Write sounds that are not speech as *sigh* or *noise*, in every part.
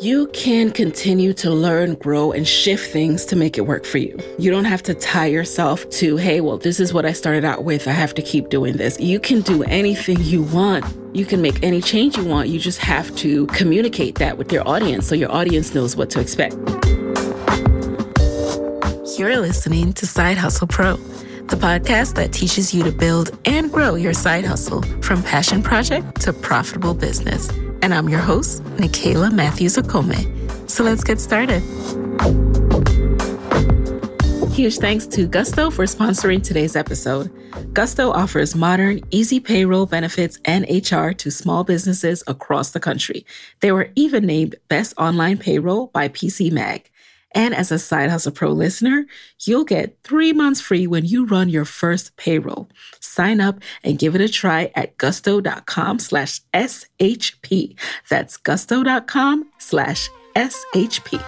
You can continue to learn, grow, and shift things to make it work for you. You don't have to tie yourself to, hey, well, this is what I started out with. I have to keep doing this. You can do anything you want. You can make any change you want. You just have to communicate that with your audience so your audience knows what to expect. You're listening to Side Hustle Pro, the podcast that teaches you to build and grow your side hustle from passion project to profitable business and I'm your host, Nicaila Matthews Okome. So let's get started. Huge thanks to Gusto for sponsoring today's episode. Gusto offers modern, easy payroll benefits and HR to small businesses across the country. They were even named Best Online Payroll by PC Mag. And as a Side Hustle Pro listener, you'll get three months free when you run your first payroll. Sign up and give it a try at gusto.com slash SHP. That's gusto.com slash SHP.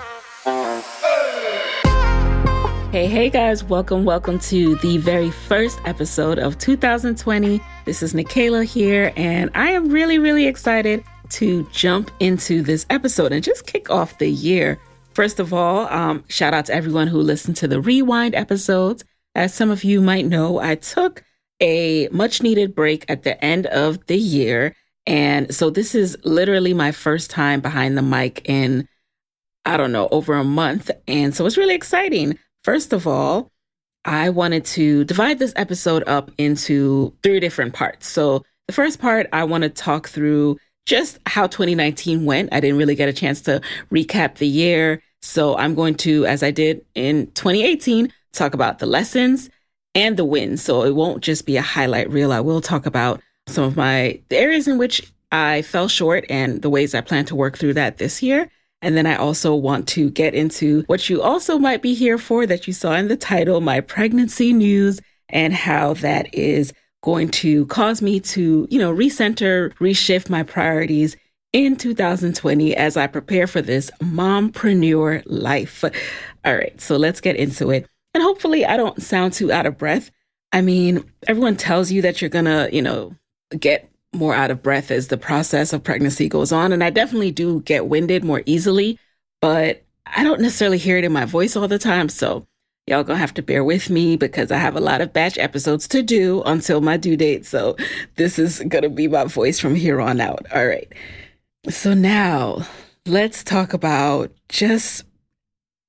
Hey, hey guys, welcome, welcome to the very first episode of 2020. This is Nicaila here, and I am really, really excited to jump into this episode and just kick off the year First of all, um, shout out to everyone who listened to the rewind episodes. As some of you might know, I took a much needed break at the end of the year. And so this is literally my first time behind the mic in, I don't know, over a month. And so it's really exciting. First of all, I wanted to divide this episode up into three different parts. So the first part, I want to talk through just how 2019 went. I didn't really get a chance to recap the year. So I'm going to, as I did in 2018, talk about the lessons and the wins. So it won't just be a highlight reel. I will talk about some of my areas in which I fell short and the ways I plan to work through that this year. And then I also want to get into what you also might be here for that you saw in the title, my pregnancy news, and how that is going to cause me to, you know, recenter, reshift my priorities in 2020 as I prepare for this mompreneur life. All right, so let's get into it. And hopefully I don't sound too out of breath. I mean, everyone tells you that you're gonna, you know, get more out of breath as the process of pregnancy goes on. And I definitely do get winded more easily, but I don't necessarily hear it in my voice all the time. So Y'all gonna have to bear with me because I have a lot of batch episodes to do until my due date. So this is gonna be my voice from here on out. All right. So now let's talk about just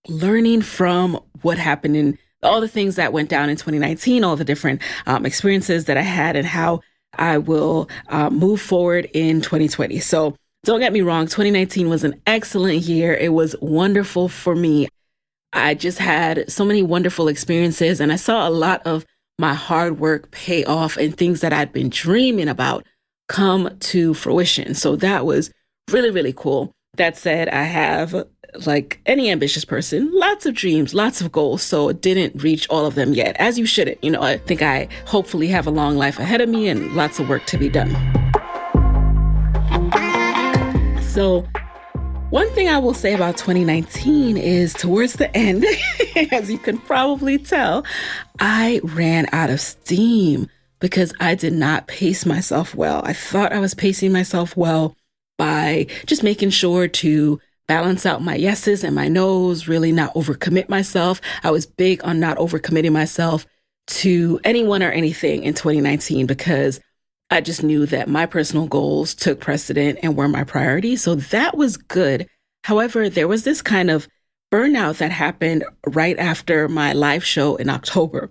learning from what happened in all the things that went down in 2019, all the different um, experiences that I had, and how I will uh, move forward in 2020. So don't get me wrong, 2019 was an excellent year. It was wonderful for me. I just had so many wonderful experiences and I saw a lot of my hard work pay off and things that I'd been dreaming about come to fruition. So that was really, really cool. That said, I have, like any ambitious person, lots of dreams, lots of goals. So didn't reach all of them yet, as you shouldn't. You know, I think I hopefully have a long life ahead of me and lots of work to be done. So one thing I will say about 2019 is towards the end, *laughs* as you can probably tell, I ran out of steam because I did not pace myself well. I thought I was pacing myself well by just making sure to balance out my yeses and my nos, really not overcommit myself. I was big on not overcommitting myself to anyone or anything in 2019 because I just knew that my personal goals took precedent and were my priority. So that was good. However, there was this kind of burnout that happened right after my live show in October.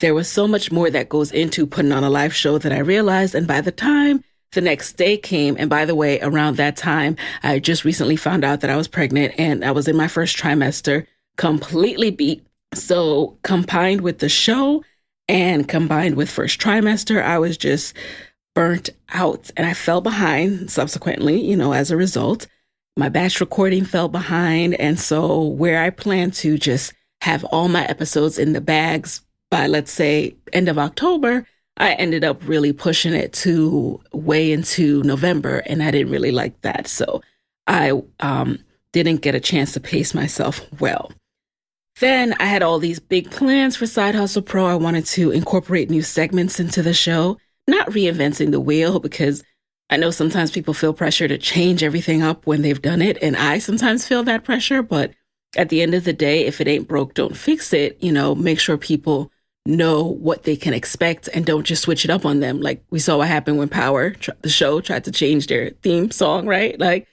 There was so much more that goes into putting on a live show that I realized. And by the time the next day came, and by the way, around that time, I just recently found out that I was pregnant and I was in my first trimester, completely beat. So, combined with the show and combined with first trimester, I was just burnt out and I fell behind subsequently, you know, as a result. My batch recording fell behind. And so, where I plan to just have all my episodes in the bags by, let's say, end of October, I ended up really pushing it to way into November. And I didn't really like that. So, I um, didn't get a chance to pace myself well. Then I had all these big plans for Side Hustle Pro. I wanted to incorporate new segments into the show not reinventing the wheel because I know sometimes people feel pressure to change everything up when they've done it. And I sometimes feel that pressure. But at the end of the day, if it ain't broke, don't fix it. You know, make sure people know what they can expect and don't just switch it up on them. Like we saw what happened when Power, the show, tried to change their theme song, right? Like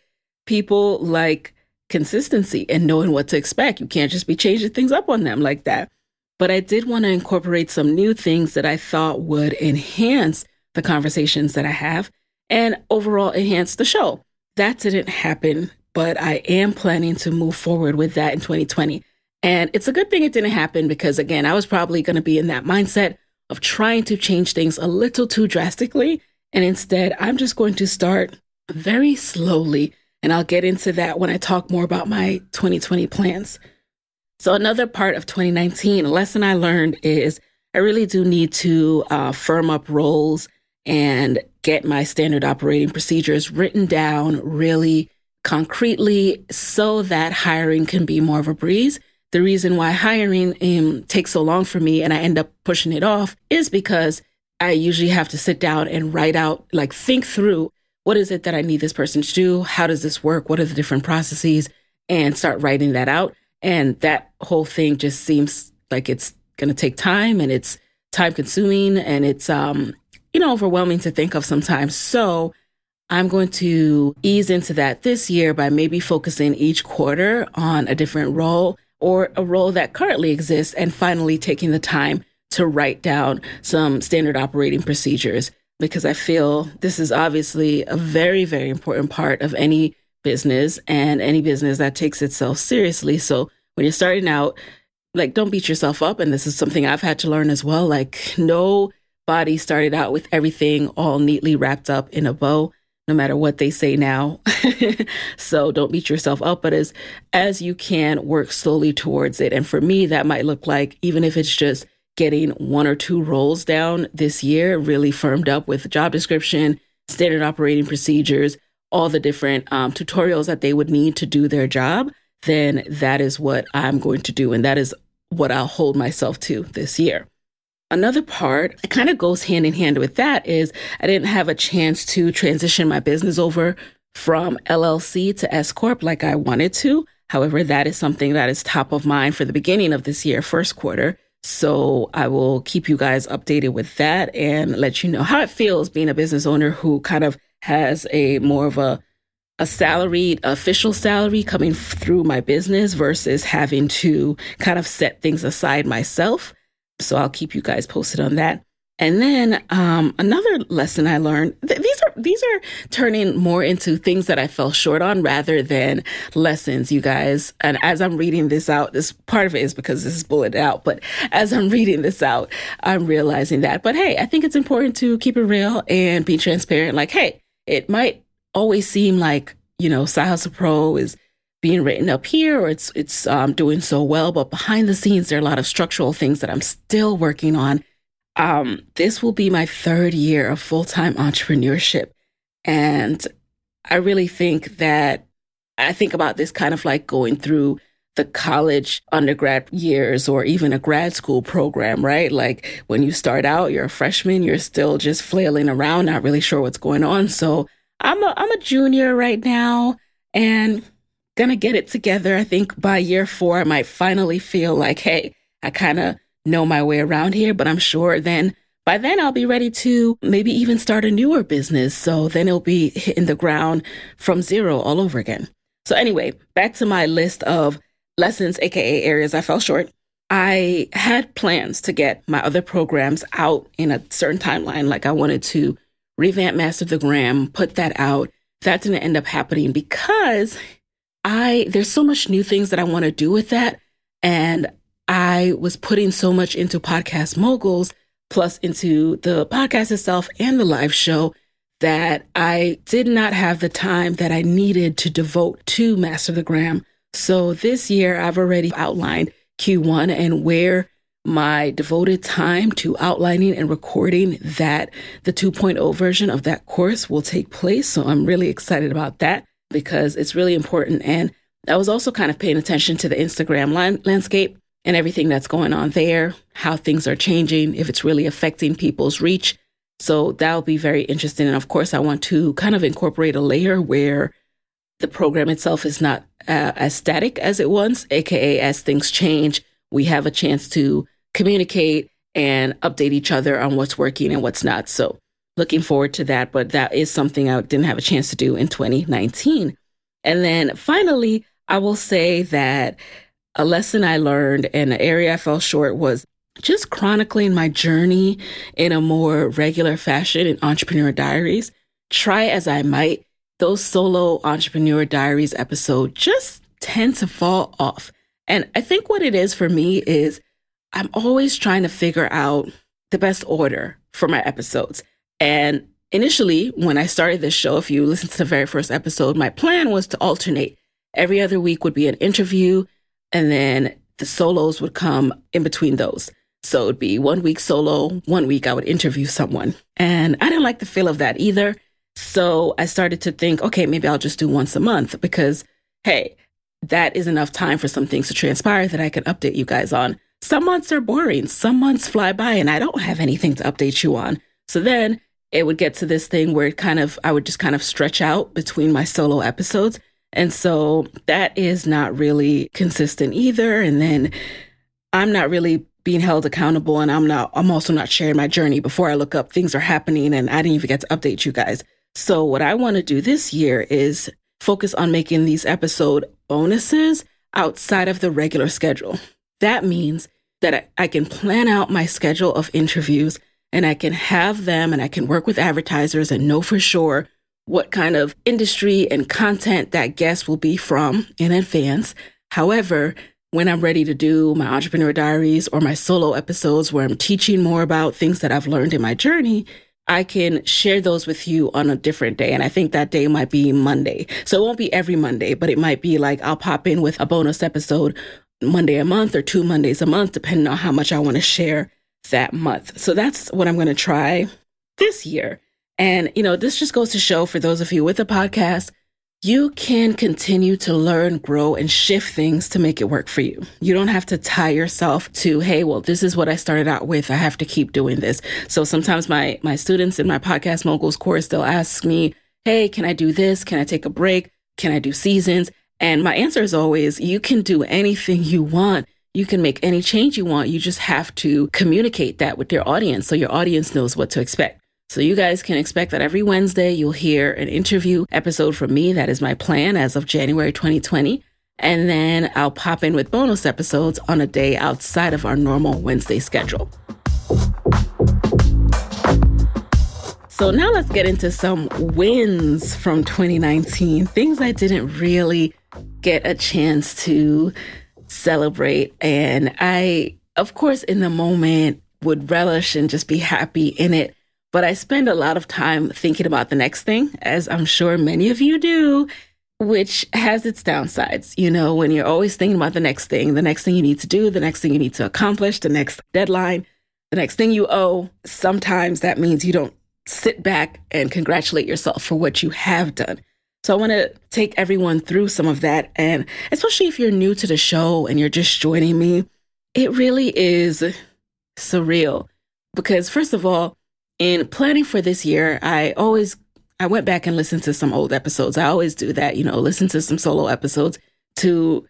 people like consistency and knowing what to expect. You can't just be changing things up on them like that. But I did want to incorporate some new things that I thought would enhance the conversations that I have and overall enhance the show. That didn't happen, but I am planning to move forward with that in 2020. And it's a good thing it didn't happen because, again, I was probably going to be in that mindset of trying to change things a little too drastically. And instead, I'm just going to start very slowly. And I'll get into that when I talk more about my 2020 plans. So, another part of 2019, a lesson I learned is I really do need to uh, firm up roles and get my standard operating procedures written down really concretely so that hiring can be more of a breeze. The reason why hiring um, takes so long for me and I end up pushing it off is because I usually have to sit down and write out, like, think through what is it that I need this person to do? How does this work? What are the different processes? And start writing that out. And that whole thing just seems like it's going to take time and it's time consuming and it's, um, you know, overwhelming to think of sometimes. So I'm going to ease into that this year by maybe focusing each quarter on a different role or a role that currently exists and finally taking the time to write down some standard operating procedures because I feel this is obviously a very, very important part of any business and any business that takes itself seriously. So when you're starting out, like don't beat yourself up. And this is something I've had to learn as well. Like nobody started out with everything all neatly wrapped up in a bow, no matter what they say now. *laughs* so don't beat yourself up, but as as you can work slowly towards it. And for me, that might look like even if it's just getting one or two roles down this year, really firmed up with job description, standard operating procedures, all the different um, tutorials that they would need to do their job, then that is what I'm going to do. And that is what I'll hold myself to this year. Another part that kind of goes hand in hand with that is I didn't have a chance to transition my business over from LLC to S Corp like I wanted to. However, that is something that is top of mind for the beginning of this year, first quarter. So I will keep you guys updated with that and let you know how it feels being a business owner who kind of has a more of a a salaried official salary coming through my business versus having to kind of set things aside myself. So I'll keep you guys posted on that. And then um, another lesson I learned th- these are these are turning more into things that I fell short on rather than lessons, you guys. And as I'm reading this out, this part of it is because this is bulleted out, but as I'm reading this out, I'm realizing that. But hey, I think it's important to keep it real and be transparent. Like, hey, it might always seem like you know Side Hustle Pro is being written up here or it's it's um, doing so well, but behind the scenes there are a lot of structural things that I'm still working on um, this will be my third year of full time entrepreneurship. And I really think that I think about this kind of like going through the college undergrad years or even a grad school program, right? Like when you start out, you're a freshman, you're still just flailing around, not really sure what's going on. So I'm a, I'm a junior right now and gonna get it together. I think by year four, I might finally feel like, hey, I kind of know my way around here, but I'm sure then by then I'll be ready to maybe even start a newer business. So then it'll be hitting the ground from zero all over again. So anyway, back to my list of lessons, aka areas I fell short. I had plans to get my other programs out in a certain timeline. Like I wanted to revamp Master the Gram, put that out. That didn't end up happening because I there's so much new things that I want to do with that. And I was putting so much into podcast moguls, plus into the podcast itself and the live show that I did not have the time that I needed to devote to Master the Gram. So this year I've already outlined Q1 and where my devoted time to outlining and recording that the 2.0 version of that course will take place. So I'm really excited about that because it's really important. And I was also kind of paying attention to the Instagram landscape and everything that's going on there, how things are changing, if it's really affecting people's reach. So that'll be very interesting. And of course, I want to kind of incorporate a layer where the program itself is not uh, as static as it once, aka as things change, we have a chance to communicate and update each other on what's working and what's not. So looking forward to that. But that is something I didn't have a chance to do in 2019. And then finally, I will say that a lesson I learned and an area I fell short was just chronicling my journey in a more regular fashion in Entrepreneur Diaries. Try as I might, those solo Entrepreneur Diaries episodes just tend to fall off. And I think what it is for me is I'm always trying to figure out the best order for my episodes. And initially, when I started this show, if you listen to the very first episode, my plan was to alternate. Every other week would be an interview, and then the solos would come in between those. So it'd be one week solo, one week I would interview someone. And I didn't like the feel of that either. So I started to think, okay, maybe I'll just do once a month because, hey, that is enough time for some things to transpire that I can update you guys on. Some months are boring, some months fly by, and I don't have anything to update you on. So then it would get to this thing where it kind of, I would just kind of stretch out between my solo episodes. And so that is not really consistent either. And then I'm not really being held accountable and I'm not I'm also not sharing my journey before I look up things are happening and I didn't even get to update you guys. So what I want to do this year is focus on making these episode bonuses outside of the regular schedule. That means that I can plan out my schedule of interviews and I can have them and I can work with advertisers and know for sure what kind of industry and content that guest will be from in advance. However, when I'm ready to do my entrepreneur diaries or my solo episodes where I'm teaching more about things that I've learned in my journey, I can share those with you on a different day. And I think that day might be Monday. So it won't be every Monday, but it might be like I'll pop in with a bonus episode Monday a month or two Mondays a month, depending on how much I want to share that month. So that's what I'm going to try this year. And, you know, this just goes to show for those of you with a podcast, you can continue to learn, grow, and shift things to make it work for you. You don't have to tie yourself to, hey, well, this is what I started out with. I have to keep doing this. So sometimes my my students in my podcast moguls course, they'll ask me, hey, can I do this? Can I take a break? Can I do seasons? And my answer is always, you can do anything you want. You can make any change you want. You just have to communicate that with your audience so your audience knows what to expect. So you guys can expect that every Wednesday you'll hear an interview episode from me. That is my plan as of January 2020. And then I'll pop in with bonus episodes on a day outside of our normal Wednesday schedule. So now let's get into some wins from 2019, things I didn't really get a chance to celebrate. And I, of course, in the moment would relish and just be happy in it. But I spend a lot of time thinking about the next thing, as I'm sure many of you do, which has its downsides. You know, when you're always thinking about the next thing, the next thing you need to do, the next thing you need to accomplish, the next deadline, the next thing you owe, sometimes that means you don't sit back and congratulate yourself for what you have done. So I want to take everyone through some of that. And especially if you're new to the show and you're just joining me, it really is surreal because, first of all, in planning for this year, I always I went back and listened to some old episodes. I always do that, you know, listen to some solo episodes to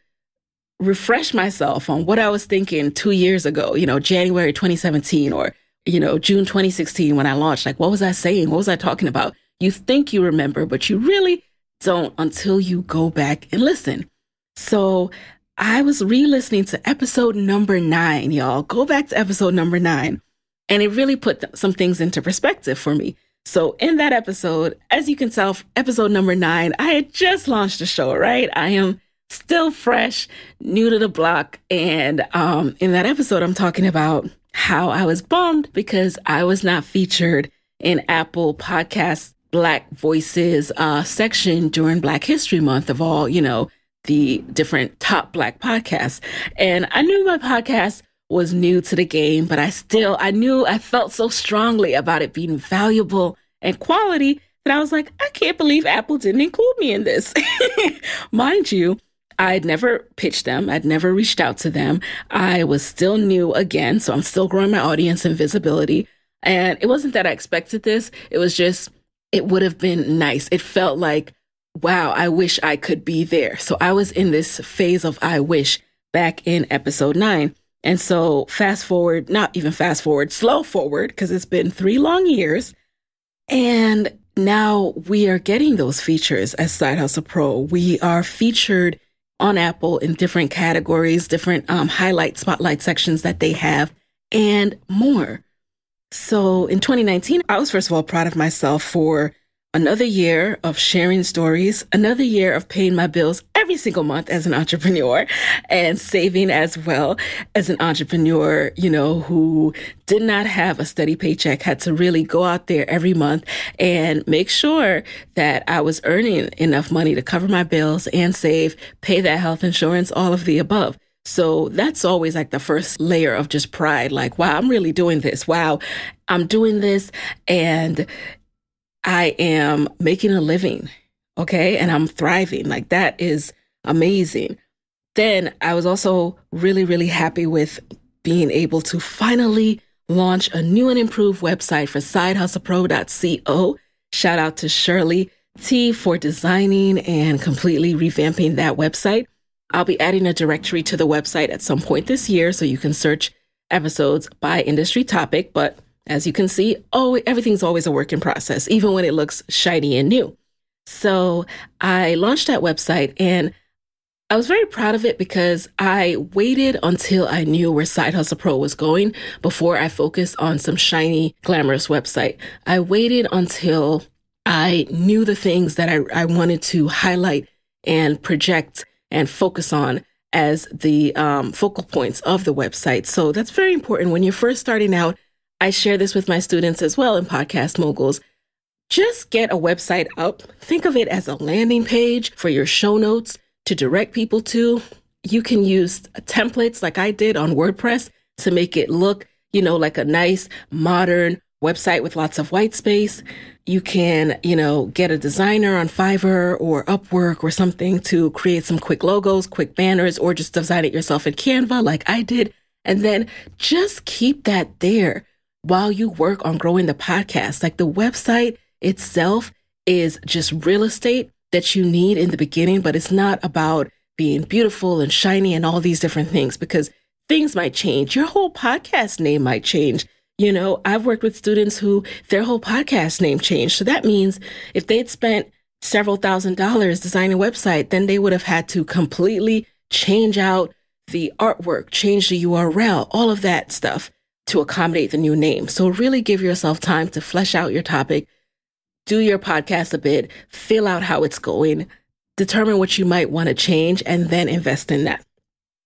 refresh myself on what I was thinking 2 years ago, you know, January 2017 or you know, June 2016 when I launched. Like what was I saying? What was I talking about? You think you remember, but you really don't until you go back and listen. So, I was re-listening to episode number 9, y'all. Go back to episode number 9 and it really put th- some things into perspective for me. So, in that episode, as you can tell, episode number nine, I had just launched the show, right? I am still fresh, new to the block. And um, in that episode, I'm talking about how I was bummed because I was not featured in Apple Podcasts Black Voices uh, section during Black History Month of all, you know, the different top Black podcasts. And I knew my podcast was new to the game, but I still, I knew I felt so strongly about it being valuable and quality that I was like, I can't believe Apple didn't include me in this. *laughs* Mind you, I'd never pitched them. I'd never reached out to them. I was still new again, so I'm still growing my audience and visibility. And it wasn't that I expected this. It was just, it would have been nice. It felt like, wow, I wish I could be there. So I was in this phase of I wish back in episode nine. And so fast forward, not even fast forward, slow forward, because it's been three long years. And now we are getting those features as Side Hustle Pro. We are featured on Apple in different categories, different um, highlight spotlight sections that they have, and more. So in 2019, I was first of all proud of myself for another year of sharing stories, another year of paying my bills every single month as an entrepreneur and saving as well as an entrepreneur, you know, who did not have a steady paycheck, had to really go out there every month and make sure that I was earning enough money to cover my bills and save, pay that health insurance, all of the above. So that's always like the first layer of just pride. Like, wow, I'm really doing this. Wow, I'm doing this. And I am making a living. Okay. And I'm thriving. Like that is amazing. Then I was also really, really happy with being able to finally launch a new and improved website for sidehustlepro.co. Shout out to Shirley T for designing and completely revamping that website. I'll be adding a directory to the website at some point this year so you can search episodes by industry topic, but as you can see, oh, everything's always a work in process, even when it looks shiny and new. So I launched that website and I was very proud of it because I waited until I knew where Side Hustle Pro was going before I focused on some shiny, glamorous website. I waited until I knew the things that I, I wanted to highlight and project and focus on as the um, focal points of the website. So that's very important when you're first starting out. I share this with my students as well in Podcast Moguls. Just get a website up. Think of it as a landing page for your show notes to direct people to. You can use templates like I did on WordPress to make it look, you know, like a nice modern website with lots of white space. You can, you know, get a designer on Fiverr or Upwork or something to create some quick logos, quick banners, or just design it yourself in Canva like I did. And then just keep that there while you work on growing the podcast. Like the website itself is just real estate that you need in the beginning, but it's not about being beautiful and shiny and all these different things because things might change. Your whole podcast name might change. You know, I've worked with students who their whole podcast name changed. So that means if they'd spent several thousand dollars designing a website, then they would have had to completely change out the artwork, change the URL, all of that stuff to accommodate the new name. So really give yourself time to flesh out your topic, do your podcast a bit, fill out how it's going, determine what you might want to change, and then invest in that.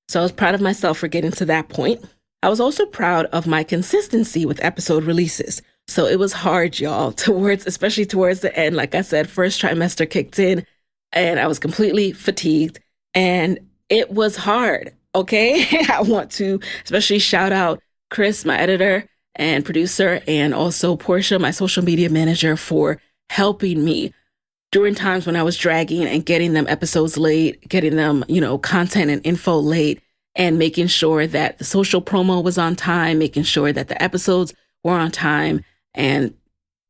So I was proud of myself for getting to that point. I was also proud of my consistency with episode releases. So it was hard, y'all, *laughs* towards, especially towards the end. Like I said, first trimester kicked in and I was completely fatigued and it was hard. Okay. *laughs* I want to especially shout out Chris, my editor and producer, and also Portia, my social media manager, for helping me during times when I was dragging and getting them episodes late, getting them, you know, content and info late, and making sure that the social promo was on time, making sure that the episodes were on time. And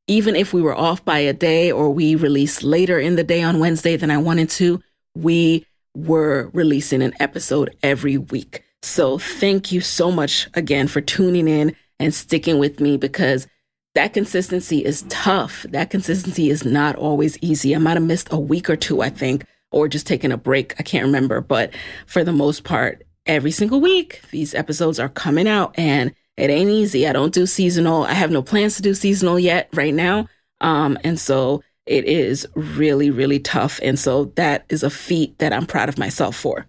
even if we were off by a day or we released later in the day on Wednesday than I wanted to, we were releasing an episode every week. So thank you so much again for tuning in and sticking with me because that consistency is tough. That consistency is not always easy. I might have missed a week or two, I think, or just taken a break. I can't remember. But for the most part, every single week, these episodes are coming out and it ain't easy. I don't do seasonal. I have no plans to do seasonal yet right now. Um, and so it is really, really tough. And so that is a feat that I'm proud of myself for.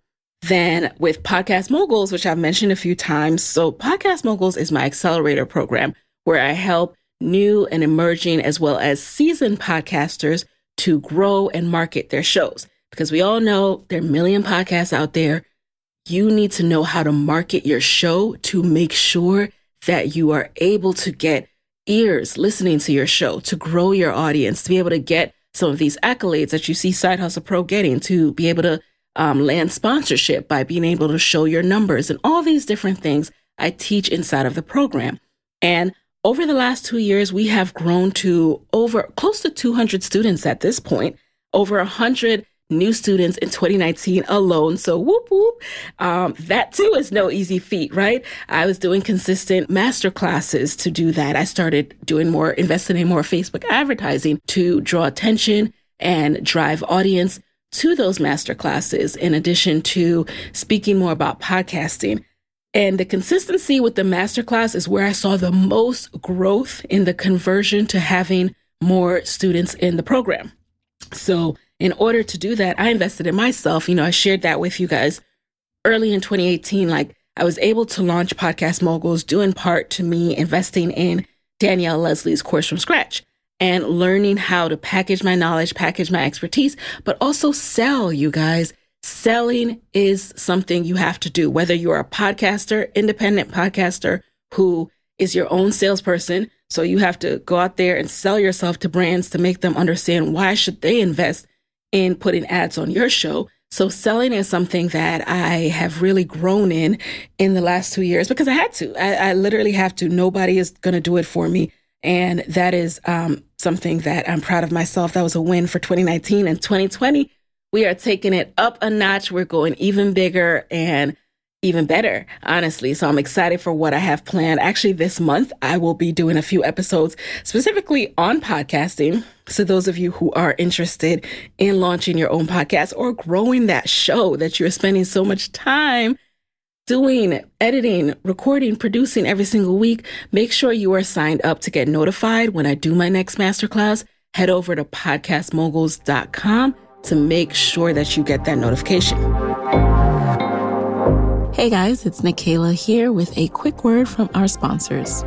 Then with Podcast Moguls, which I've mentioned a few times. So Podcast Moguls is my accelerator program where I help new and emerging as well as seasoned podcasters to grow and market their shows. Because we all know there are a million podcasts out there. You need to know how to market your show to make sure that you are able to get ears listening to your show, to grow your audience, to be able to get some of these accolades that you see Side Hustle Pro getting, to be able to um, land sponsorship by being able to show your numbers and all these different things I teach inside of the program. And over the last two years, we have grown to over close to 200 students at this point, over 100 new students in 2019 alone. So whoop whoop. Um, that too is no easy feat, right? I was doing consistent master classes to do that. I started doing more, investing in more Facebook advertising to draw attention and drive audience to those master classes, in addition to speaking more about podcasting. And the consistency with the masterclass is where I saw the most growth in the conversion to having more students in the program. So in order to do that, I invested in myself. You know, I shared that with you guys early in 2018. Like I was able to launch Podcast Moguls due in part to me investing in Danielle Leslie's course from scratch and learning how to package my knowledge, package my expertise, but also sell, you guys. Selling is something you have to do, whether you're a podcaster, independent podcaster who is your own salesperson. So you have to go out there and sell yourself to brands to make them understand why should they invest in putting ads on your show. So selling is something that I have really grown in in the last two years because I had to. I, I literally have to. Nobody is going to do it for me. And that is um, something that I'm proud of myself. That was a win for 2019 and 2020. We are taking it up a notch. We're going even bigger and even better, honestly. So I'm excited for what I have planned. Actually, this month, I will be doing a few episodes specifically on podcasting. So those of you who are interested in launching your own podcast or growing that show that you're spending so much time doing, editing, recording, producing every single week, make sure you are signed up to get notified when I do my next masterclass. Head over to podcastmoguls.com to make sure that you get that notification. Hey guys, it's Nicaila here with a quick word from our sponsors.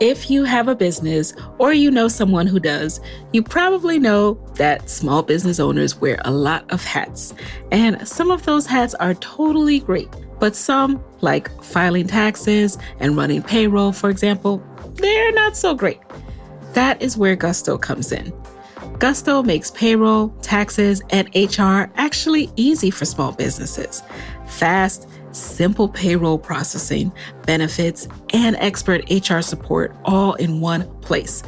If you have a business or you know someone who does, you probably know that small business owners wear a lot of hats. And some of those hats are totally great, but some, like filing taxes and running payroll, for example, they're not so great. That is where Gusto comes in. Gusto makes payroll, taxes, and HR actually easy for small businesses. Fast, simple payroll processing, benefits, and expert HR support all in one place.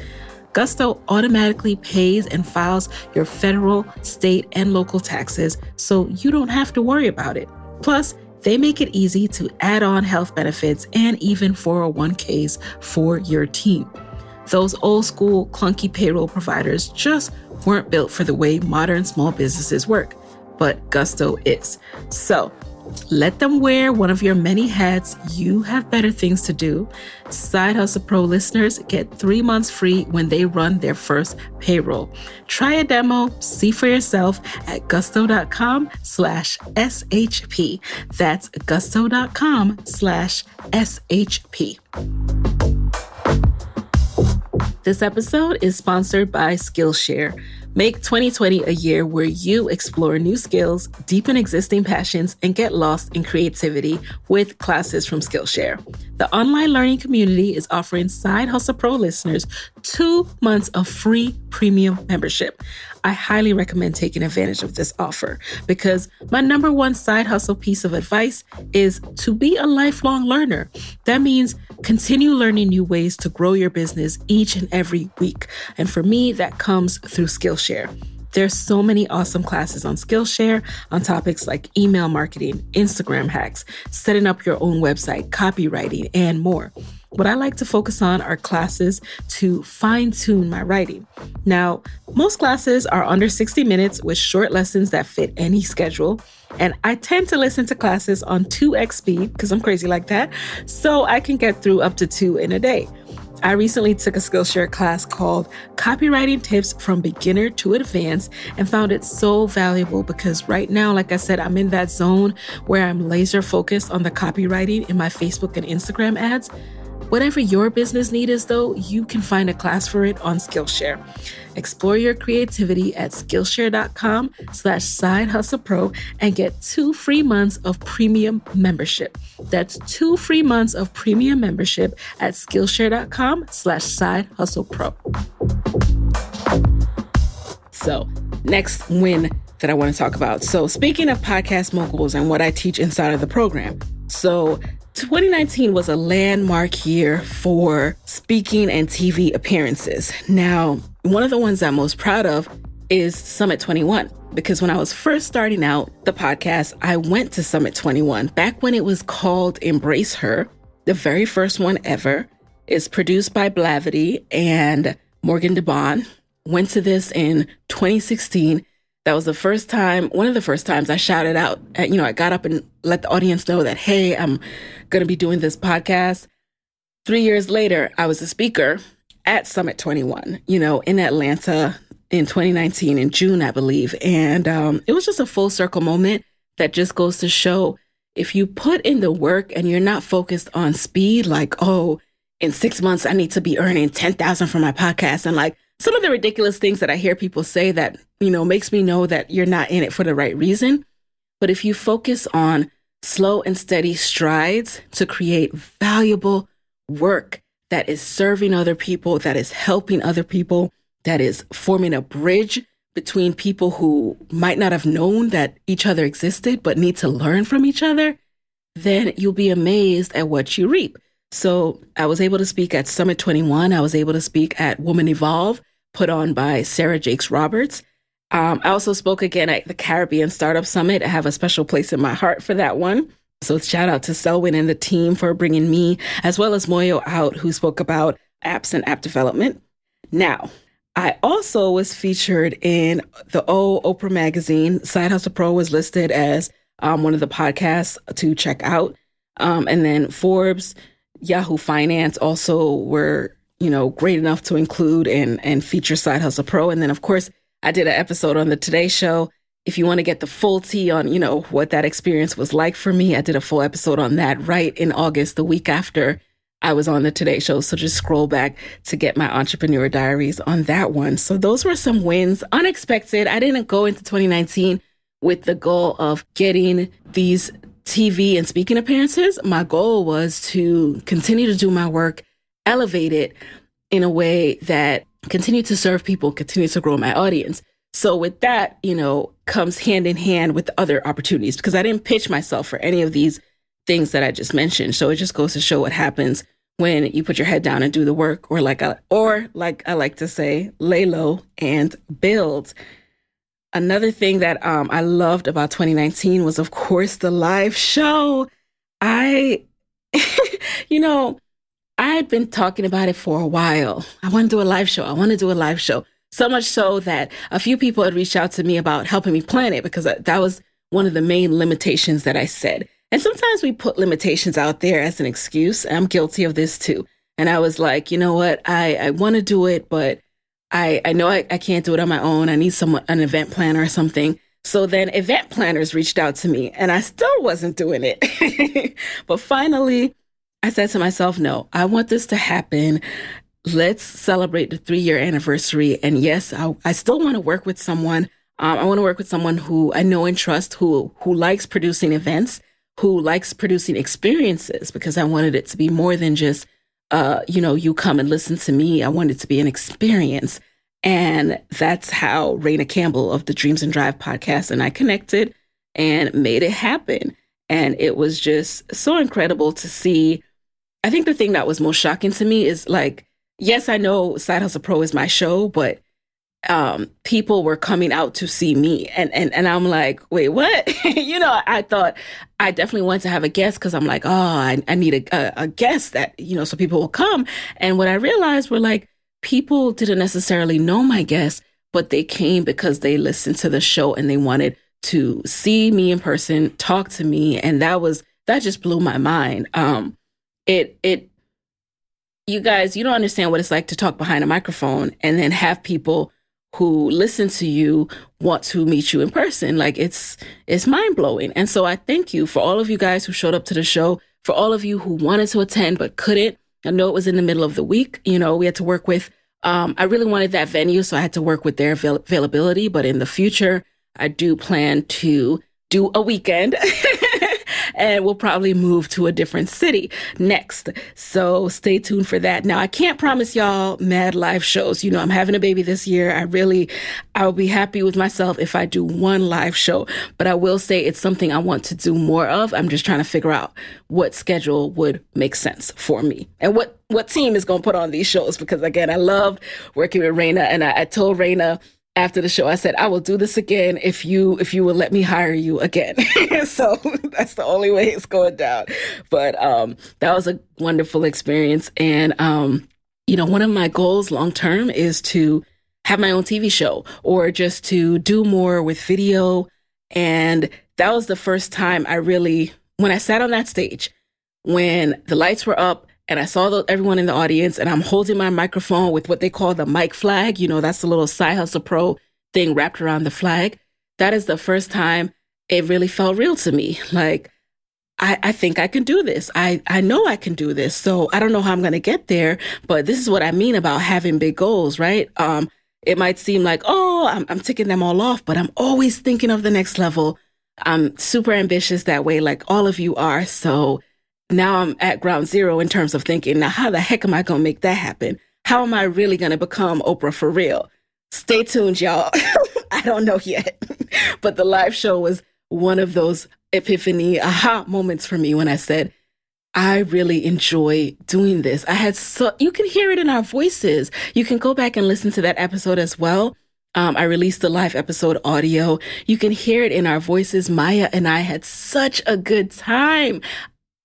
Gusto automatically pays and files your federal, state, and local taxes so you don't have to worry about it. Plus, they make it easy to add on health benefits and even 401ks for your team. Those old school, clunky payroll providers just weren't built for the way modern small businesses work, but Gusto is. So, let them wear one of your many hats. You have better things to do. Side Hustle Pro listeners get three months free when they run their first payroll. Try a demo, see for yourself at gusto.com slash SHP. That's gusto.com slash SHP. This episode is sponsored by Skillshare. Make 2020 a year where you explore new skills, deepen existing passions, and get lost in creativity with classes from Skillshare. The online learning community is offering Side Hustle Pro listeners two months of free premium membership. I highly recommend taking advantage of this offer because my number one side hustle piece of advice is to be a lifelong learner. That means continue learning new ways to grow your business each and every week. And for me, that comes through Skillshare. There's so many awesome classes on Skillshare on topics like email marketing, Instagram hacks, setting up your own website, copywriting, and more. What I like to focus on are classes to fine tune my writing. Now, most classes are under 60 minutes with short lessons that fit any schedule. And I tend to listen to classes on 2x speed because I'm crazy like that, so I can get through up to two in a day. I recently took a Skillshare class called Copywriting Tips from Beginner to Advanced and found it so valuable because right now, like I said, I'm in that zone where I'm laser focused on the copywriting in my Facebook and Instagram ads. Whatever your business need is, though, you can find a class for it on Skillshare. Explore your creativity at Skillshare.com slash side hustle pro and get two free months of premium membership. That's two free months of premium membership at Skillshare.com slash side hustle pro. So, next win that I want to talk about. So, speaking of podcast moguls and what I teach inside of the program. So, 2019 was a landmark year for speaking and TV appearances. Now, one of the ones I'm most proud of is Summit 21 because when I was first starting out the podcast, I went to Summit 21 back when it was called Embrace Her, the very first one ever. It's produced by Blavity and Morgan DeBaun. Went to this in 2016 that was the first time, one of the first times I shouted out, you know, I got up and let the audience know that, hey, I'm going to be doing this podcast. Three years later, I was a speaker at Summit 21, you know, in Atlanta in 2019, in June, I believe. And um, it was just a full circle moment that just goes to show if you put in the work and you're not focused on speed, like, oh, in six months, I need to be earning 10,000 for my podcast. And like, some of the ridiculous things that I hear people say that, you know, makes me know that you're not in it for the right reason. But if you focus on slow and steady strides to create valuable work that is serving other people, that is helping other people, that is forming a bridge between people who might not have known that each other existed, but need to learn from each other, then you'll be amazed at what you reap. So I was able to speak at Summit 21. I was able to speak at Woman Evolve, put on by Sarah Jakes Roberts. Um, I also spoke again at the Caribbean Startup Summit. I have a special place in my heart for that one. So shout out to Selwyn and the team for bringing me, as well as Muoyo out, who spoke about apps and app development. Now, I also was featured in the O Oprah magazine. Side Hustle Pro was listed as um, one of the podcasts to check out. Um, and then Forbes Yahoo Finance also were, you know, great enough to include and and feature Side Hustle Pro. And then of course I did an episode on the Today Show. If you want to get the full tea on, you know, what that experience was like for me, I did a full episode on that right in August, the week after I was on the Today Show. So just scroll back to get my entrepreneur diaries on that one. So those were some wins, unexpected. I didn't go into 2019 with the goal of getting these TV and speaking appearances, my goal was to continue to do my work, elevate it in a way that continue to serve people, continue to grow my audience. So with that, you know, comes hand in hand with other opportunities because I didn't pitch myself for any of these things that I just mentioned. So it just goes to show what happens when you put your head down and do the work or like I, or like I like to say, lay low and build. Another thing that um, I loved about 2019 was, of course, the live show. I, *laughs* you know, I had been talking about it for a while. I want to do a live show. I want to do a live show. So much so that a few people had reached out to me about helping me plan it because that was one of the main limitations that I said. And sometimes we put limitations out there as an excuse. I'm guilty of this too. And I was like, you know what? I, I want to do it, but I, I know I, I can't do it on my own. I need someone, an event planner or something. So then event planners reached out to me and I still wasn't doing it. *laughs* but finally, I said to myself, no, I want this to happen. Let's celebrate the three year anniversary. And yes, I, I still want to work with someone. Um, I want to work with someone who I know and trust, who, who likes producing events, who likes producing experiences, because I wanted it to be more than just uh, you know, you come and listen to me. I want it to be an experience. And that's how Raina Campbell of the Dreams and Drive podcast and I connected and made it happen. And it was just so incredible to see. I think the thing that was most shocking to me is like, yes, I know Side Hustle Pro is my show, but um, people were coming out to see me. And, and, and I'm like, wait, what? *laughs* you know, I thought I definitely wanted to have a guest because I'm like, oh, I, I need a, a, guest that, you know, so people will come. And what I realized were like, people didn't necessarily know my guest, but they came because they listened to the show and they wanted to see me in person, talk to me. And that was, that just blew my mind. Um, it, it, you guys, you don't understand what it's like to talk behind a microphone and then have people who listen to you want to meet you in person. Like it's it's mind blowing. And so I thank you for all of you guys who showed up to the show, for all of you who wanted to attend but couldn't. I know it was in the middle of the week. You know, we had to work with. Um, I really wanted that venue, so I had to work with their avail- availability. But in the future, I do plan to do a weekend *laughs* and we'll probably move to a different city next. So stay tuned for that. Now, I can't promise y'all mad live shows. You know, I'm having a baby this year. I really, I'll be happy with myself if I do one live show, but I will say it's something I want to do more of. I'm just trying to figure out what schedule would make sense for me and what, what team is going to put on these shows because again, I love working with Raina and I, I told Raina, after the show, I said, I will do this again if you if you will let me hire you again. *laughs* so that's the only way it's going down. But um, that was a wonderful experience. And um, you know, one of my goals long term is to have my own TV show or just to do more with video. And that was the first time I really, when I sat on that stage, when the lights were up and I saw the, everyone in the audience and I'm holding my microphone with what they call the mic flag. You know, that's the little Side Hustle Pro thing wrapped around the flag. That is the first time it really felt real to me. Like, I, I think I can do this. I, I know I can do this. So I don't know how I'm going to get there, but this is what I mean about having big goals, right? Um, it might seem like, oh, I'm, I'm ticking them all off, but I'm always thinking of the next level. I'm super ambitious that way, like all of you are. So now I'm at ground zero in terms of thinking, now how the heck am I going to make that happen? How am I really going to become Oprah for real? Stay tuned, y'all. *laughs* I don't know yet, *laughs* but the live show was one of those epiphany aha moments for me when I said, I really enjoy doing this. I had so, you can hear it in our voices. You can go back and listen to that episode as well. Um, I released the live episode audio. You can hear it in our voices. Maya and I had such a good time.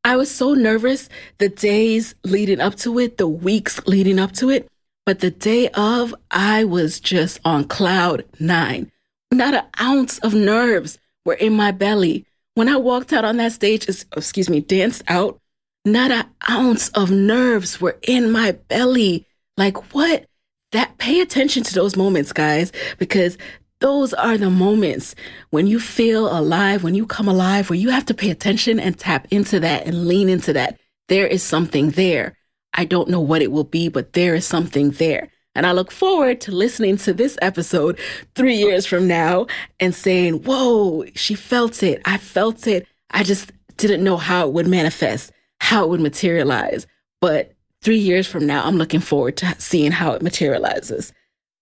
I was so nervous the days leading up to it, the weeks leading up to it. But the day of, I was just on cloud nine. Not an ounce of nerves were in my belly. When I walked out on that stage, excuse me, danced out, not an ounce of nerves were in my belly. Like what? That pay attention to those moments, guys, because those are the moments when you feel alive, when you come alive, where you have to pay attention and tap into that and lean into that. There is something there. I don't know what it will be, but there is something there. And I look forward to listening to this episode three years from now and saying, Whoa, she felt it. I felt it. I just didn't know how it would manifest, how it would materialize. But three years from now, I'm looking forward to seeing how it materializes.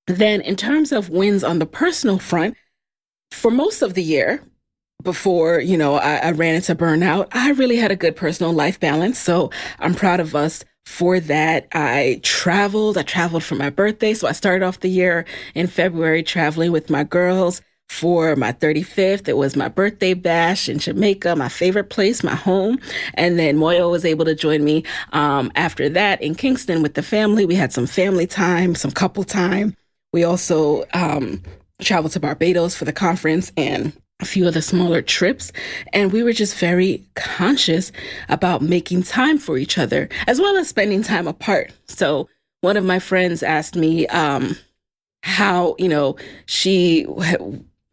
Then, in terms of wins on the personal front, for most of the year, before you know I, I, ran into burnout, I really had a good personal life balance. So I'm proud of us for that. I traveled. I traveled for my birthday. So I started off the year in February traveling with my girls. For my 35th, it was my birthday bash in Jamaica, my favorite place, my home. And then Muoyo was able to join me um, after that in Kingston with the family. We had some family time, some couple time. We also um, traveled to Barbados for the conference and a few other smaller trips. And we were just very conscious about making time for each other as well as spending time apart. So one of my friends asked me um, how, you know, she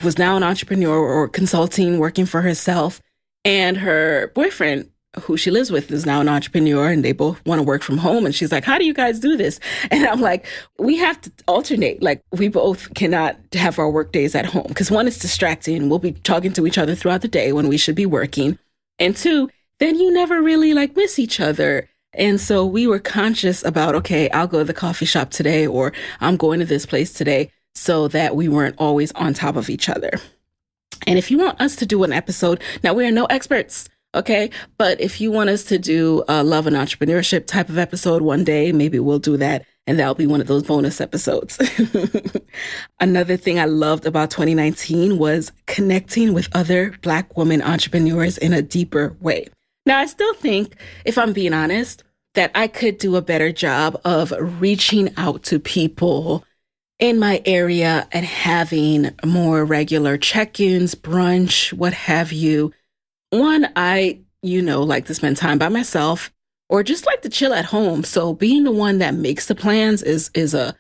was now an entrepreneur or consulting, working for herself. And her boyfriend who she lives with is now an entrepreneur and they both want to work from home. And she's like, How do you guys do this? *laughs* And I'm like, We have to alternate. Like, we both cannot have our work days at home because one is distracting. We'll be talking to each other throughout the day when we should be working. And two, then you never really like miss each other. And so we were conscious about, okay, I'll go to the coffee shop today or I'm going to this place today so that we weren't always on top of each other. And if you want us to do an episode, now we are no experts. Okay. But if you want us to do a love and entrepreneurship type of episode one day, maybe we'll do that. And that'll be one of those bonus episodes. *laughs* Another thing I loved about 2019 was connecting with other Black women entrepreneurs in a deeper way. Now, I still think, if I'm being honest, that I could do a better job of reaching out to people in my area and having more regular check ins, brunch, what have you one, I, you know, like to spend time by myself or just like to chill at home. So being the one that makes the plans is is a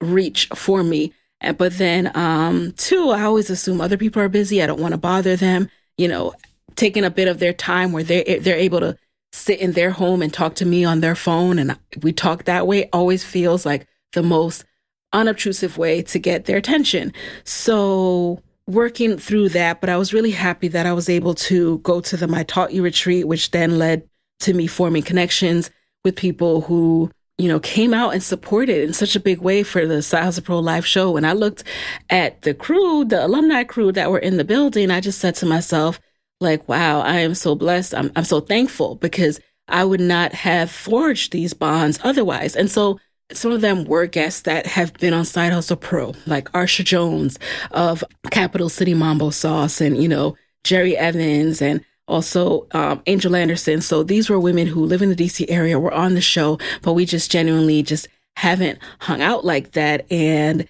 reach for me. And but then um two, I always assume other people are busy. I don't want to bother them, you know, taking a bit of their time where they they're able to sit in their home and talk to me on their phone and we talk that way always feels like the most unobtrusive way to get their attention. So working through that, but I was really happy that I was able to go to the My Taught You retreat, which then led to me forming connections with people who, you know, came out and supported in such a big way for the Side Hustle Pro live show. When I looked at the crew, the alumni crew that were in the building, I just said to myself, like, wow, I am so blessed. I'm, I'm so thankful because I would not have forged these bonds otherwise. And so some of them were guests that have been on Side Hustle Pro, like Arsha Jones of Capital City Mambo Sauce and, you know, Jerry Evans and also um, Angel Anderson. So these were women who live in the DC area, were on the show, but we just genuinely just haven't hung out like that. And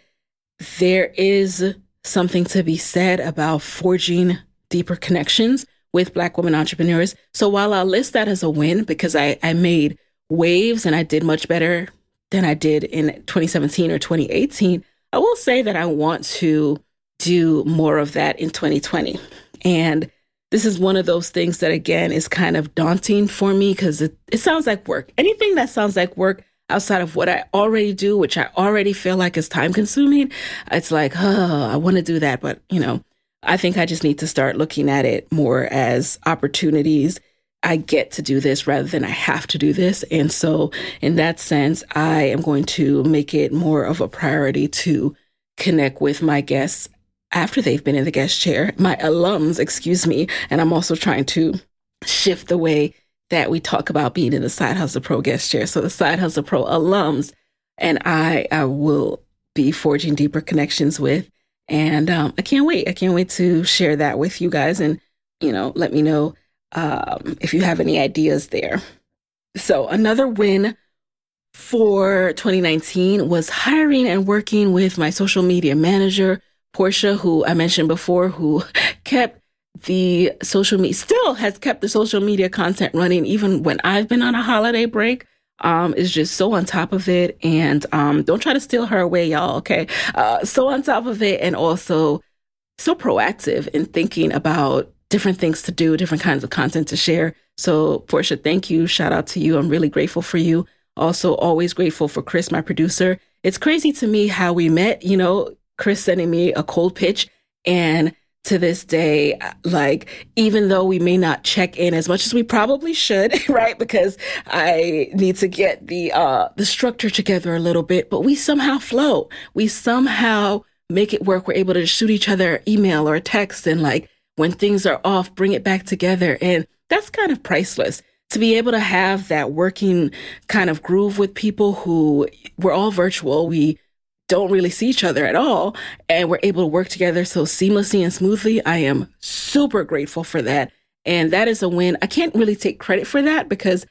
there is something to be said about forging deeper connections with Black women entrepreneurs. So while I'll list that as a win because I, I made waves and I did much better than I did in 2017 or 2018, I will say that I want to do more of that in 2020. And this is one of those things that, again, is kind of daunting for me because it, it sounds like work. Anything that sounds like work outside of what I already do, which I already feel like is time consuming, it's like, oh, I want to do that. But, you know, I think I just need to start looking at it more as opportunities I get to do this rather than I have to do this. And so, in that sense, I am going to make it more of a priority to connect with my guests after they've been in the guest chair, my alums, excuse me. And I'm also trying to shift the way that we talk about being in the Side Hustle Pro guest chair. So, the Side Hustle Pro alums and I, I will be forging deeper connections with. And um, I can't wait. I can't wait to share that with you guys and, you know, let me know um, if you have any ideas there. So, another win for 2019 was hiring and working with my social media manager, Portia, who I mentioned before, who *laughs* kept the social media, still has kept the social media content running even when I've been on a holiday break. Um, is just so on top of it. And um, don't try to steal her away, y'all. Okay. Uh, so on top of it and also so proactive in thinking about different things to do, different kinds of content to share. So, Portia, thank you. Shout out to you. I'm really grateful for you. Also, always grateful for Chris, my producer. It's crazy to me how we met, you know, Chris sending me a cold pitch. And to this day, like, even though we may not check in as much as we probably should, *laughs* right? Because I need to get the, uh, the structure together a little bit, but we somehow flow. We somehow make it work. We're able to shoot each other email or text and like, when things are off, bring it back together. And that's kind of priceless to be able to have that working kind of groove with people who we're all virtual. We don't really see each other at all. And we're able to work together so seamlessly and smoothly. I am super grateful for that. And that is a win. I can't really take credit for that because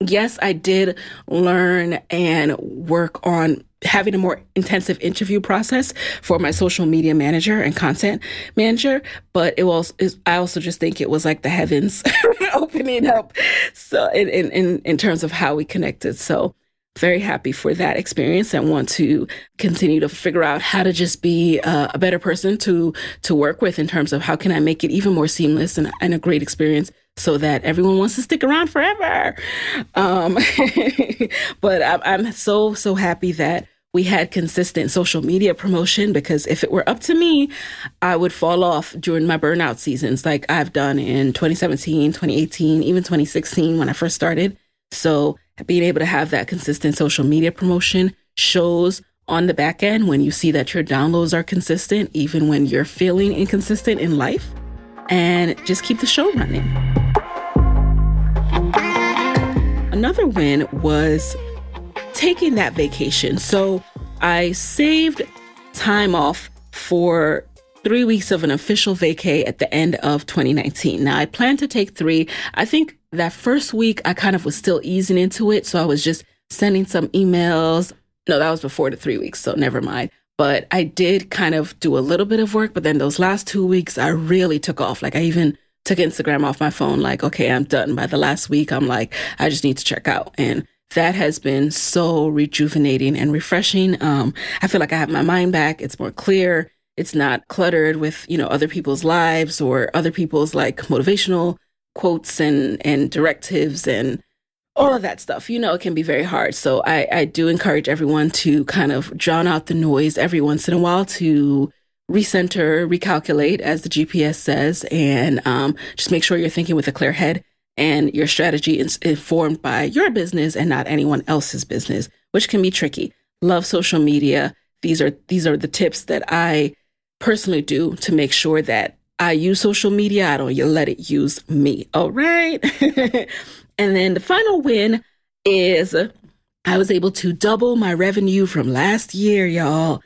yes, I did learn and work on having a more intensive interview process for my social media manager and content manager but it was i also just think it was like the heavens *laughs* opening up so in, in in terms of how we connected. So very happy for that experience and want to continue to figure out how to just be uh, a better person to to work with in terms of how can I make it even more seamless and, and a great experience so that everyone wants to stick around forever. Um, *laughs* but I'm, I'm so so happy that we had consistent social media promotion because if it were up to me, I would fall off during my burnout seasons like I've done in 2017, 2018, even 2016 when I first started. So being able to have that consistent social media promotion shows on the back end when you see that your downloads are consistent, even when you're feeling inconsistent in life, and just keep the show running. Another win was taking that vacation. So I saved time off for three weeks of an official vacay at the end of 2019. Now I plan to take three. I think that first week I kind of was still easing into it. So I was just sending some emails. No, that was before the three weeks. So never mind. But I did kind of do a little bit of work. But then those last two weeks, I really took off. Like I even took Instagram off my phone. Like, okay, I'm done. By the last week, I'm like, I just need to check out. And that has been so rejuvenating and refreshing. Um, I feel like I have my mind back. It's more clear. It's not cluttered with, you know, other people's lives or other people's like motivational quotes and, and directives and all of that stuff. You know, it can be very hard. So I, I do encourage everyone to kind of drown out the noise every once in a while to recenter, recalculate, as the GPS says, and um, just make sure you're thinking with a clear head and your strategy is informed by your business and not anyone else's business, which can be tricky. Love social media. These are these are the tips that I personally do to make sure that I use social media. I don't let it use me. All right. *laughs* and then the final win is I was able to double my revenue from last year, y'all.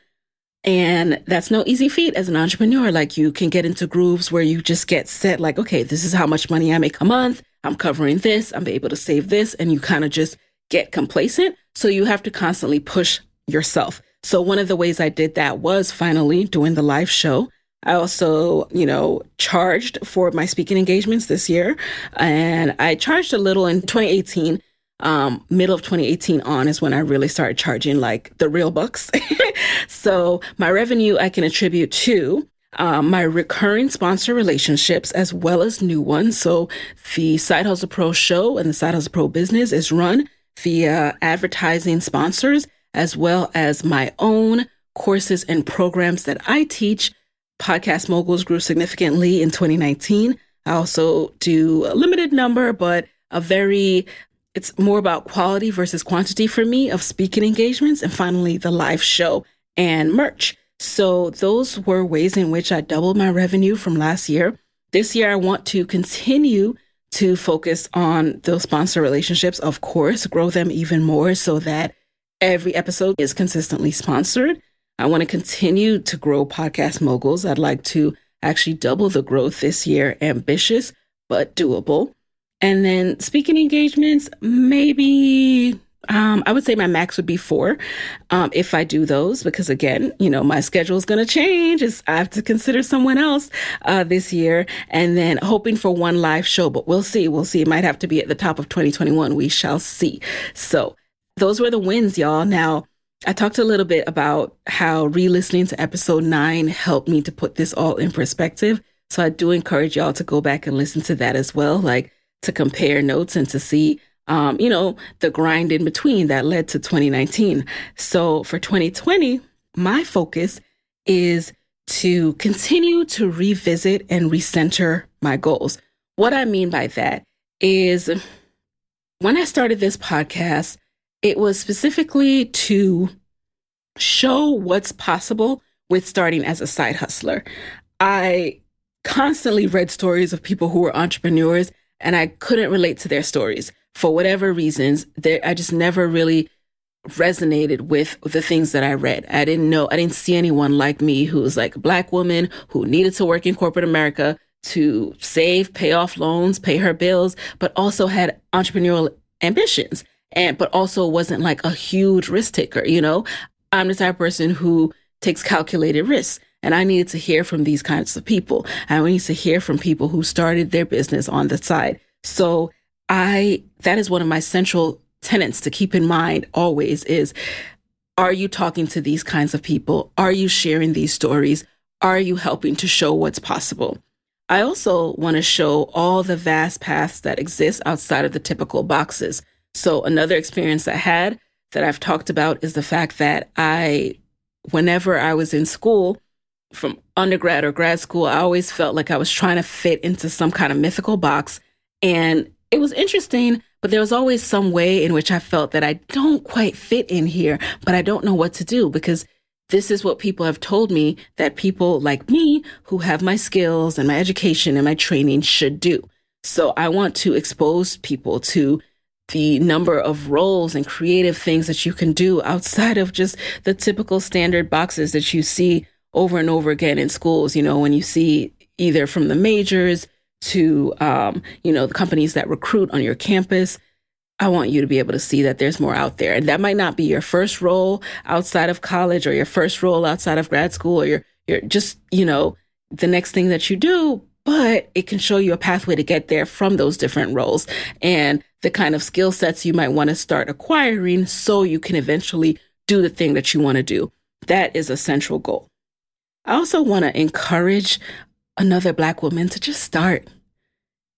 And that's no easy feat as an entrepreneur. Like you can get into grooves where you just get set, like, okay, this is how much money I make a month. I'm covering this. I'm able to save this. And you kind of just get complacent. So you have to constantly push yourself. So one of the ways I did that was finally doing the live show. I also, you know, charged for my speaking engagements this year. And I charged a little in 2018 um, middle of 2018 on is when I really started charging like the real bucks. *laughs* so my revenue I can attribute to um, my recurring sponsor relationships as well as new ones. So the Side Hustle Pro show and the Side Hustle Pro business is run via advertising sponsors as well as my own courses and programs that I teach. Podcast Moguls grew significantly in 2019. I also do a limited number, but a very it's more about quality versus quantity for me of speaking engagements. And finally, the live show and merch. So those were ways in which I doubled my revenue from last year. This year, I want to continue to focus on those sponsor relationships, of course, grow them even more so that every episode is consistently sponsored. I want to continue to grow Podcast Moguls. I'd like to actually double the growth this year, ambitious, but doable. And then speaking engagements, maybe um, I would say my max would be four um, if I do those, because again, you know, my schedule is going to change. It's, I have to consider someone else uh, this year, and then hoping for one live show. But we'll see. We'll see. It might have to be at the top of 2021. We shall see. So those were the wins, y'all. Now. I talked a little bit about how re listening to episode nine helped me to put this all in perspective. So I do encourage y'all to go back and listen to that as well. Like, to compare notes and to see, um, you know, the grind in between that led to 2019. So for 2020, my focus is to continue to revisit and recenter my goals. What I mean by that is when I started this podcast, it was specifically to show what's possible with starting as a side hustler. I constantly read stories of people who were entrepreneurs and I couldn't relate to their stories for whatever reasons. I just never really resonated with the things that I read. I didn't know, I didn't see anyone like me who was like a black woman who needed to work in corporate America to save, pay off loans, pay her bills, but also had entrepreneurial ambitions and, but also wasn't like a huge risk taker. You know, I'm the type of person who takes calculated risks. And I needed to hear from these kinds of people. I need to hear from people who started their business on the side. So I, that is one of my central tenets to keep in mind always is, are you talking to these kinds of people? Are you sharing these stories? Are you helping to show what's possible? I also want to show all the vast paths that exist outside of the typical boxes. So another experience I had that I've talked about is the fact that I, whenever I was in school, from undergrad or grad school, I always felt like I was trying to fit into some kind of mythical box. And it was interesting, but there was always some way in which I felt that I don't quite fit in here, but I don't know what to do because this is what people have told me that people like me who have my skills and my education and my training should do. So I want to expose people to the number of roles and creative things that you can do outside of just the typical standard boxes that you see over and over again in schools. You know, when you see either from the majors to, um, you know, the companies that recruit on your campus. I want you to be able to see that there's more out there. And that might not be your first role outside of college or your first role outside of grad school or your, your just, you know, the next thing that you do, but it can show you a pathway to get there from those different roles and the kind of skill sets you might want to start acquiring so you can eventually do the thing that you want to do. That is a central goal. I also want to encourage another Black woman to just start.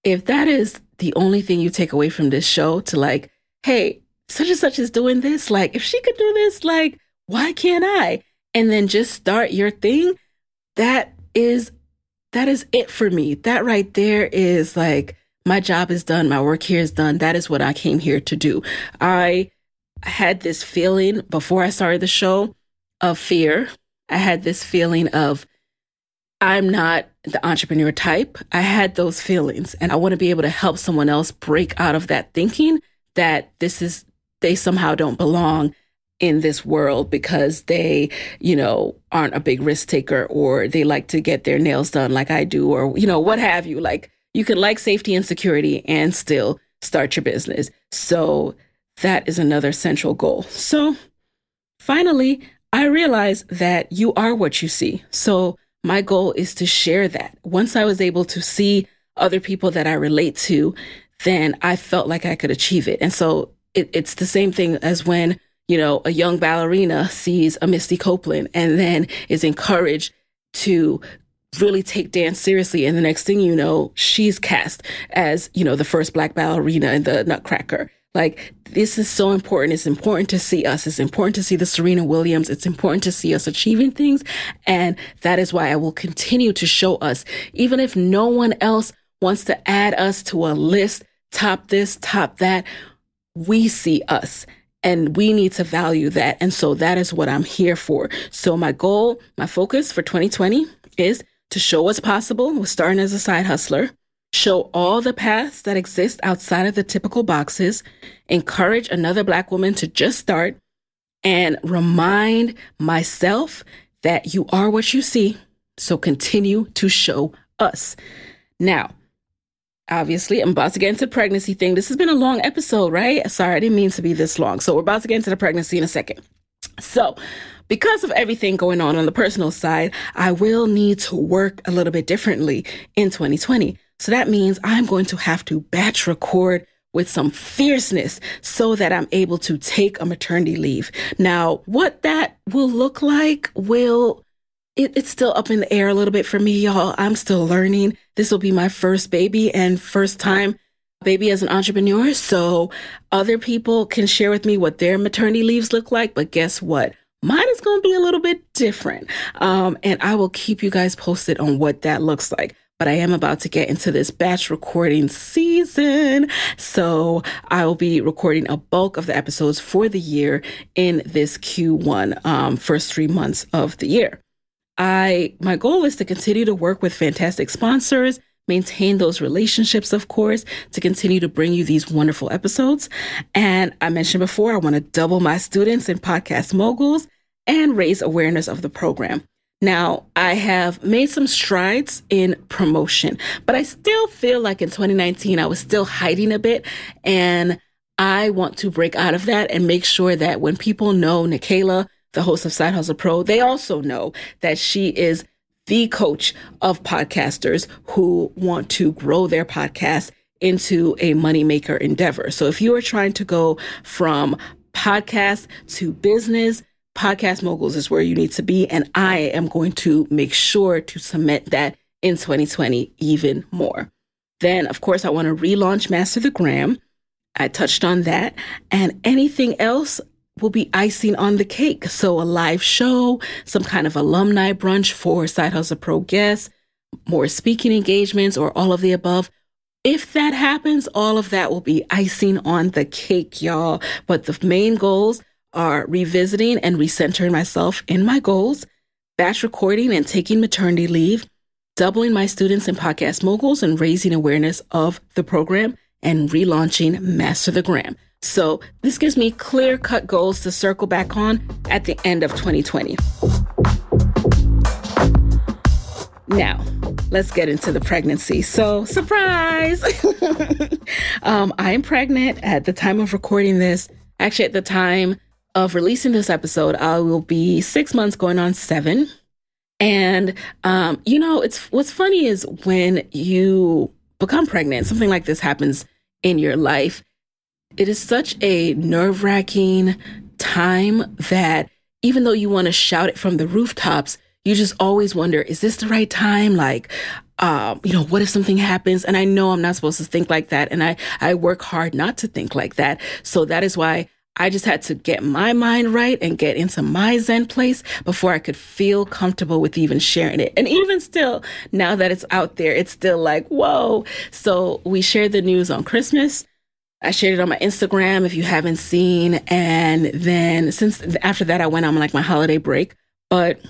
If that is the only thing you take away from this show, to like, hey, such and such is doing this, like, if she could do this, like, why can't I? And then just start your thing. that is that is it for me. That right there is like my job is done, my work here is done. That is what I came here to do. I had this feeling before I started the show of fear. I had this feeling of I'm not the entrepreneur type. I had those feelings and I want to be able to help someone else break out of that thinking that this is, they somehow don't belong in this world because they, you know, aren't a big risk taker or they like to get their nails done like I do or, you know, what have you. Like you can like safety and security and still start your business. So that is another central goal. So finally, I realized that you are what you see. So my goal is to share that. Once I was able to see other people that I relate to, then I felt like I could achieve it. And so it, it's the same thing as when, you know, a young ballerina sees a Misty Copeland and then is encouraged to really take dance seriously. And the next thing you know, she's cast as, you know, the first black ballerina in the Nutcracker. Like, this is so important. It's important to see us. It's important to see the Serena Williams. It's important to see us achieving things. And that is why I will continue to show us, even if no one else wants to add us to a list, top this, top that, we see us and we need to value that. And so that is what I'm here for. So my goal, my focus for 2020 is to show what's possible with starting as a side hustler show all the paths that exist outside of the typical boxes, encourage another Black woman to just start, and remind myself that you are what you see. So continue to show us. Now, obviously, I'm about to get into the pregnancy thing. This has been a long episode, right? Sorry, I didn't mean to be this long. So we're about to get into the pregnancy in a second. So, because of everything going on on the personal side, I will need to work a little bit differently in 2020. So that means I'm going to have to batch record with some fierceness so that I'm able to take a maternity leave. Now, what that will look like will it, it's still up in the air a little bit for me, y'all. I'm still learning. This will be my first baby and first time baby as an entrepreneur. So other people can share with me what their maternity leaves look like. But guess what? Mine is going to be a little bit different. Um, and I will keep you guys posted on what that looks like but I am about to get into this batch recording season. So I will be recording a bulk of the episodes for the year in this Q1, um, first three months of the year. I, my goal is to continue to work with fantastic sponsors, maintain those relationships, of course, to continue to bring you these wonderful episodes. And I mentioned before, I want to double my students in podcast moguls and raise awareness of the program. Now, I have made some strides in promotion, but I still feel like in 2019, I was still hiding a bit. And I want to break out of that and make sure that when people know Nicaila, the host of Side Hustle Pro, they also know that she is the coach of podcasters who want to grow their podcast into a moneymaker endeavor. So if you are trying to go from podcast to business, Podcast Moguls is where you need to be. And I am going to make sure to cement that in 2020 even more. Then, of course, I want to relaunch Master the Gram. I touched on that. And anything else will be icing on the cake. So, a live show, some kind of alumni brunch for Side Hustle Pro guests, more speaking engagements, or all of the above. If that happens, all of that will be icing on the cake, y'all. But the main goals are revisiting and recentering myself in my goals, batch recording and taking maternity leave, doubling my students in podcast moguls and raising awareness of the program, and relaunching Master the Gram. So this gives me clear cut goals to circle back on at the end of 2020. Now, let's get into the pregnancy. So, surprise! *laughs* um, I'm pregnant at the time of recording this. Actually, at the time of releasing this episode, I will be six months going on seven. And, um, you know, it's what's funny is when you become pregnant, something like this happens in your life. It is such a nerve wracking time that even though you want to shout it from the rooftops, you just always wonder, is this the right time? Like, um, you know, what if something happens? And I know I'm not supposed to think like that. And I, I work hard not to think like that. So that is why I just had to get my mind right and get into my Zen place before I could feel comfortable with even sharing it. And even still, now that it's out there, it's still like, whoa. So we shared the news on Christmas. I shared it on my Instagram if you haven't seen. And then since after that, I went on like my holiday break. But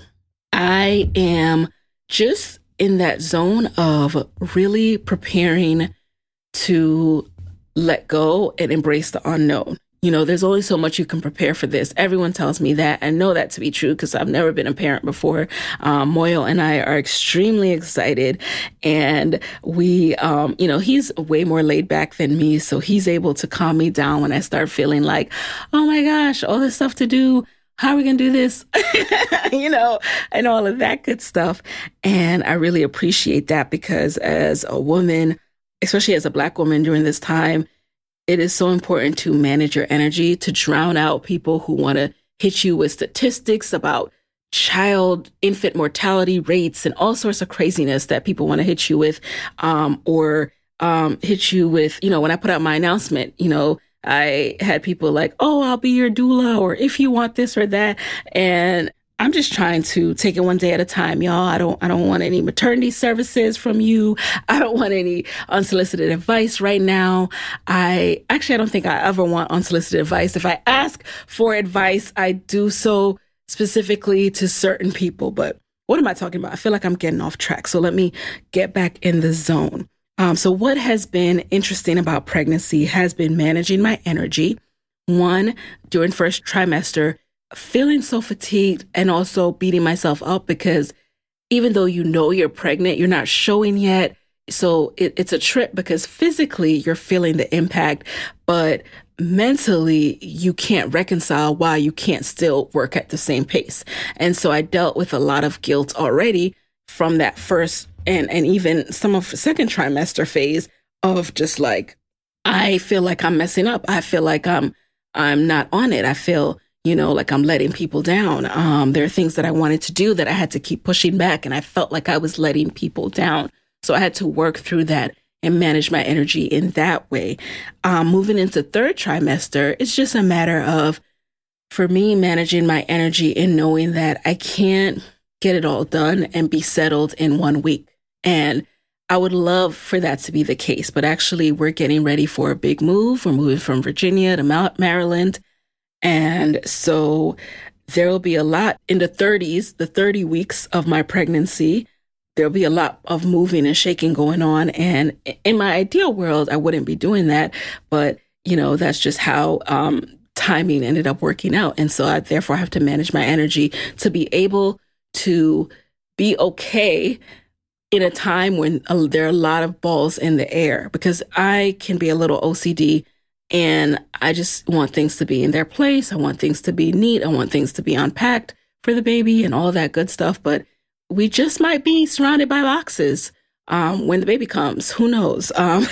I am just in that zone of really preparing to let go and embrace the unknown. You know, there's only so much you can prepare for this. Everyone tells me that. I know that to be true because I've never been a parent before. Um, Muoyo and I are extremely excited. And we, um, you know, he's way more laid back than me. So he's able to calm me down when I start feeling like, oh my gosh, all this stuff to do how are we going to do this? *laughs* you know, and all of that good stuff. And I really appreciate that because as a woman, especially as a Black woman during this time, it is so important to manage your energy, to drown out people who want to hit you with statistics about child infant mortality rates and all sorts of craziness that people want to hit you with, um, or um, hit you with, you know, when I put out my announcement, you know, I had people like, oh, I'll be your doula, or if you want this or that. And I'm just trying to take it one day at a time, y'all. I don't, I don't want any maternity services from you. *laughs* I don't want any unsolicited advice right now. I actually, I don't think I ever want unsolicited advice. If I ask for advice, I do so specifically to certain people. But what am I talking about? I feel like I'm getting off track. So let me get back in the zone. Um, so, what has been interesting about pregnancy has been managing my energy. One, during first trimester, feeling so fatigued and also beating myself up because even though you know you're pregnant, you're not showing yet. So it, it's a trip because physically you're feeling the impact, but mentally you can't reconcile why you can't still work at the same pace. And so I dealt with a lot of guilt already from that first and and even some of second trimester phase of just like I feel like I'm messing up. I feel like I'm I'm not on it. I feel you know like I'm letting people down. Um, there are things that I wanted to do that I had to keep pushing back, and I felt like I was letting people down. So I had to work through that and manage my energy in that way. Um, moving into third trimester, it's just a matter of for me managing my energy and knowing that I can't get it all done and be settled in one week. And I would love for that to be the case, but actually, we're getting ready for a big move. We're moving from Virginia to Maryland. And so there will be a lot in the 30s, the 30 weeks of my pregnancy. There'll be a lot of moving and shaking going on. And in my ideal world, I wouldn't be doing that. But, you know, that's just how um, timing ended up working out. And so I therefore have to manage my energy to be able to be okay in a time when uh, there are a lot of balls in the air because I can be a little OCD and I just want things to be in their place. I want things to be neat. I want things to be unpacked for the baby and all that good stuff. But we just might be surrounded by boxes um, when the baby comes. Who knows? Um,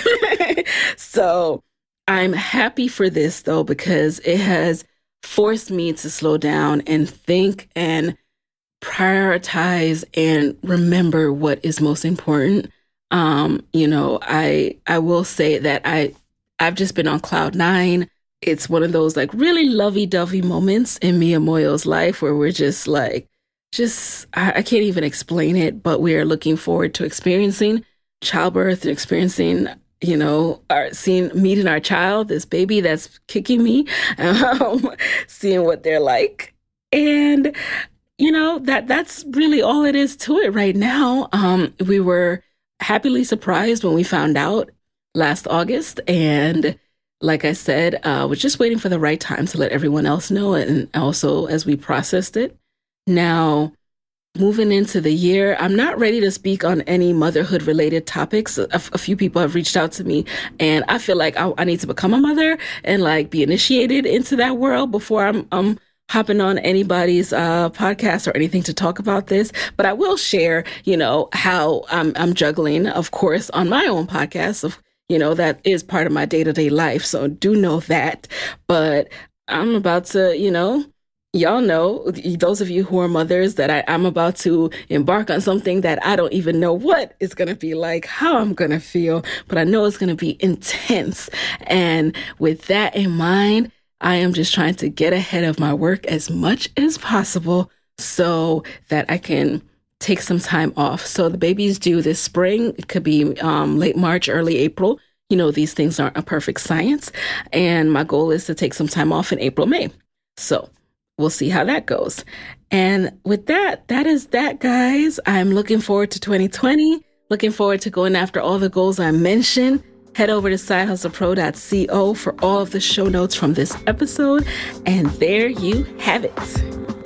*laughs* so I'm happy for this though because it has forced me to slow down and think and prioritize and remember what is most important. Um, you know, I I will say that I I've just been on cloud nine. It's one of those like really lovey-dovey moments in Mia Muoyo's life where we're just like, just I, I can't even explain it, but we are looking forward to experiencing childbirth and experiencing you know, our seeing meeting our child, this baby that's kicking me, *laughs* um, seeing what they're like. And you know that that's really all it is to it right now um we were happily surprised when we found out last august and like i said uh was just waiting for the right time to let everyone else know and also as we processed it now moving into the year i'm not ready to speak on any motherhood related topics a, a few people have reached out to me and i feel like I, I, need to become a mother and like be initiated into that world before i'm, I'm hopping on anybody's uh, podcast or anything to talk about this, but I will share, you know, how I'm, I'm juggling, of course, on my own podcast. Of you know, that is part of my day to day life. So do know that. But I'm about to, you know, y'all know, those of you who are mothers, that I, I'm about to embark on something that I don't even know what it's going to be like, how I'm going to feel, but I know it's going to be intense. And with that in mind, I am just trying to get ahead of my work as much as possible so that I can take some time off. So the baby's due this spring. It could be um, late March, early April. You know, these things aren't a perfect science. And my goal is to take some time off in April, May. So we'll see how that goes. And with that, that is that, guys. I'm looking forward to 2020. Looking forward to going after all the goals I mentioned. Head over to sidehustlepro.co for all of the show notes from this episode. And there you have it.